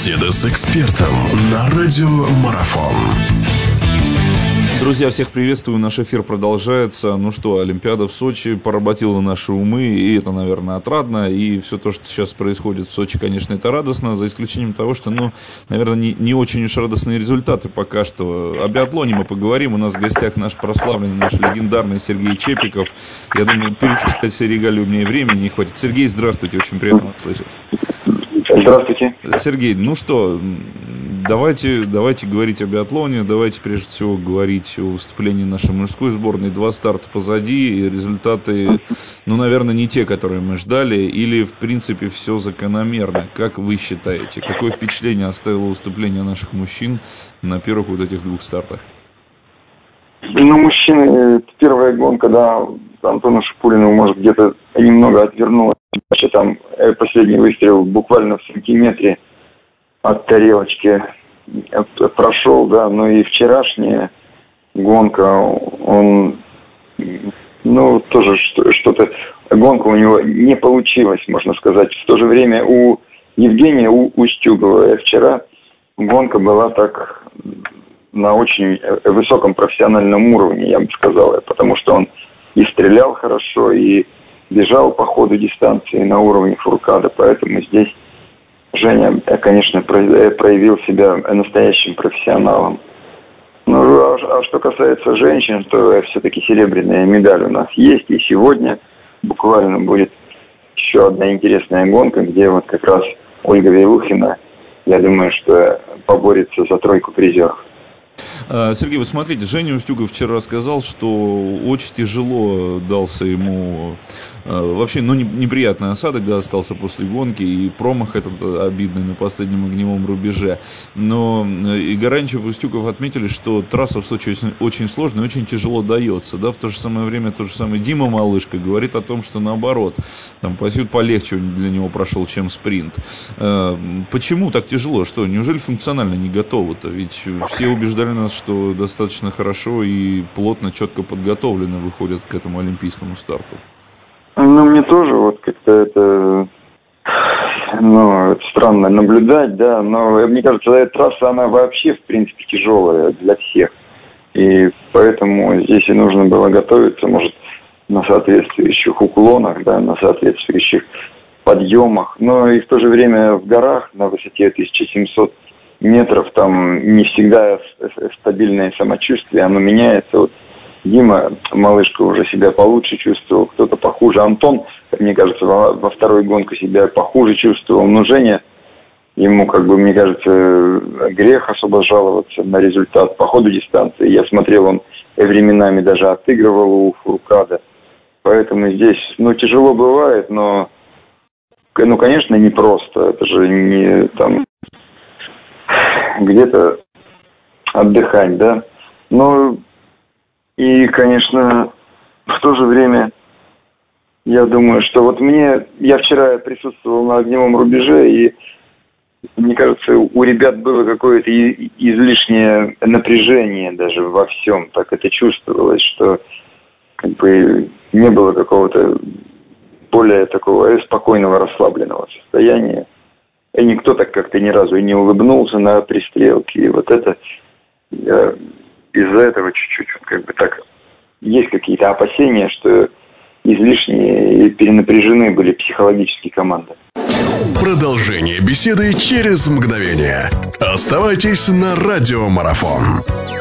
Беседа с экспертом на радио Марафон. Друзья, всех приветствую. Наш эфир продолжается. Ну что, Олимпиада в Сочи поработила наши умы, и это, наверное, отрадно. И все то, что сейчас происходит в Сочи, конечно, это радостно, за исключением того, что, ну, наверное, не, не очень уж радостные результаты пока что. О биатлоне мы поговорим. У нас в гостях наш прославленный, наш легендарный Сергей Чепиков. Я думаю, перечислять все регалии у меня и времени не хватит. Сергей, здравствуйте, очень приятно вас слышать. Здравствуйте. Сергей, ну что, давайте, давайте говорить о биатлоне, давайте прежде всего говорить о выступлении нашей мужской сборной. Два старта позади, и результаты, ну, наверное, не те, которые мы ждали, или, в принципе, все закономерно. Как вы считаете, какое впечатление оставило выступление наших мужчин на первых вот этих двух стартах? Ну, мужчины, первая гонка, да, Антону Шипулину, может, где-то немного отвернуло. Вообще там э, последний выстрел буквально в сантиметре от тарелочки прошел, да, но и вчерашняя гонка, он, ну, тоже что-то, гонка у него не получилась, можно сказать. В то же время у Евгения у Устюгова вчера гонка была так на очень высоком профессиональном уровне, я бы сказал, потому что он и стрелял хорошо, и бежал по ходу дистанции на уровне фуркада, поэтому здесь Женя, конечно, э, проявил себя настоящим профессионалом. Ну, а, а что касается женщин, то все-таки серебряная медаль у нас есть, и сегодня буквально будет еще одна интересная гонка, где вот как раз Ольга Вилухина, я думаю, что поборется за тройку призеров. А, Сергей, вот смотрите, Женя Устюгов вчера сказал, что очень тяжело дался ему а, вообще, ну, неприятный осадок, да, остался после гонки, и промах этот обидный на последнем огневом рубеже. Но э, и Гаранчев, и Устюгов отметили, что трасса в Сочи очень, очень сложная, очень тяжело дается, да, в то же самое время тот же самый Дима Малышка говорит о том, что наоборот, там, пассиют полегче для него прошел, чем спринт. Почему так тяжело? Что, неужели функционально не готовы-то? Ведь все убеждали нас, что достаточно хорошо и плотно, четко подготовленно выходят к этому олимпийскому старту. Ну, мне тоже вот как-то это, ну, странно наблюдать, да, но мне кажется, эта трасса, она вообще, в принципе, тяжелая для всех. И поэтому здесь и нужно было готовиться, может, на соответствующих уклонах, да, на соответствующих подъемах, но и в то же время в горах на высоте 1700 метров там не всегда стабильное самочувствие, оно меняется. Вот Дима, малышка, уже себя получше чувствовал, кто-то похуже. Антон, мне кажется, во, во второй гонке себя похуже чувствовал. Но Женя, ему, как бы, мне кажется, грех особо жаловаться на результат по ходу дистанции. Я смотрел, он временами даже отыгрывал у Фуркада. Поэтому здесь, ну, тяжело бывает, но, ну, конечно, непросто. Это же не там где-то отдыхать, да. Но и, конечно, в то же время я думаю, что вот мне, я вчера присутствовал на огневом рубеже, и мне кажется, у ребят было какое-то излишнее напряжение даже во всем. Так это чувствовалось, что как бы не было какого-то более такого спокойного, расслабленного никто так как-то ни разу и не улыбнулся на пристрелке. И вот это я из-за этого чуть-чуть как бы так есть какие-то опасения, что излишне перенапряжены были психологически команды. Продолжение беседы через мгновение. Оставайтесь на радиомарафон.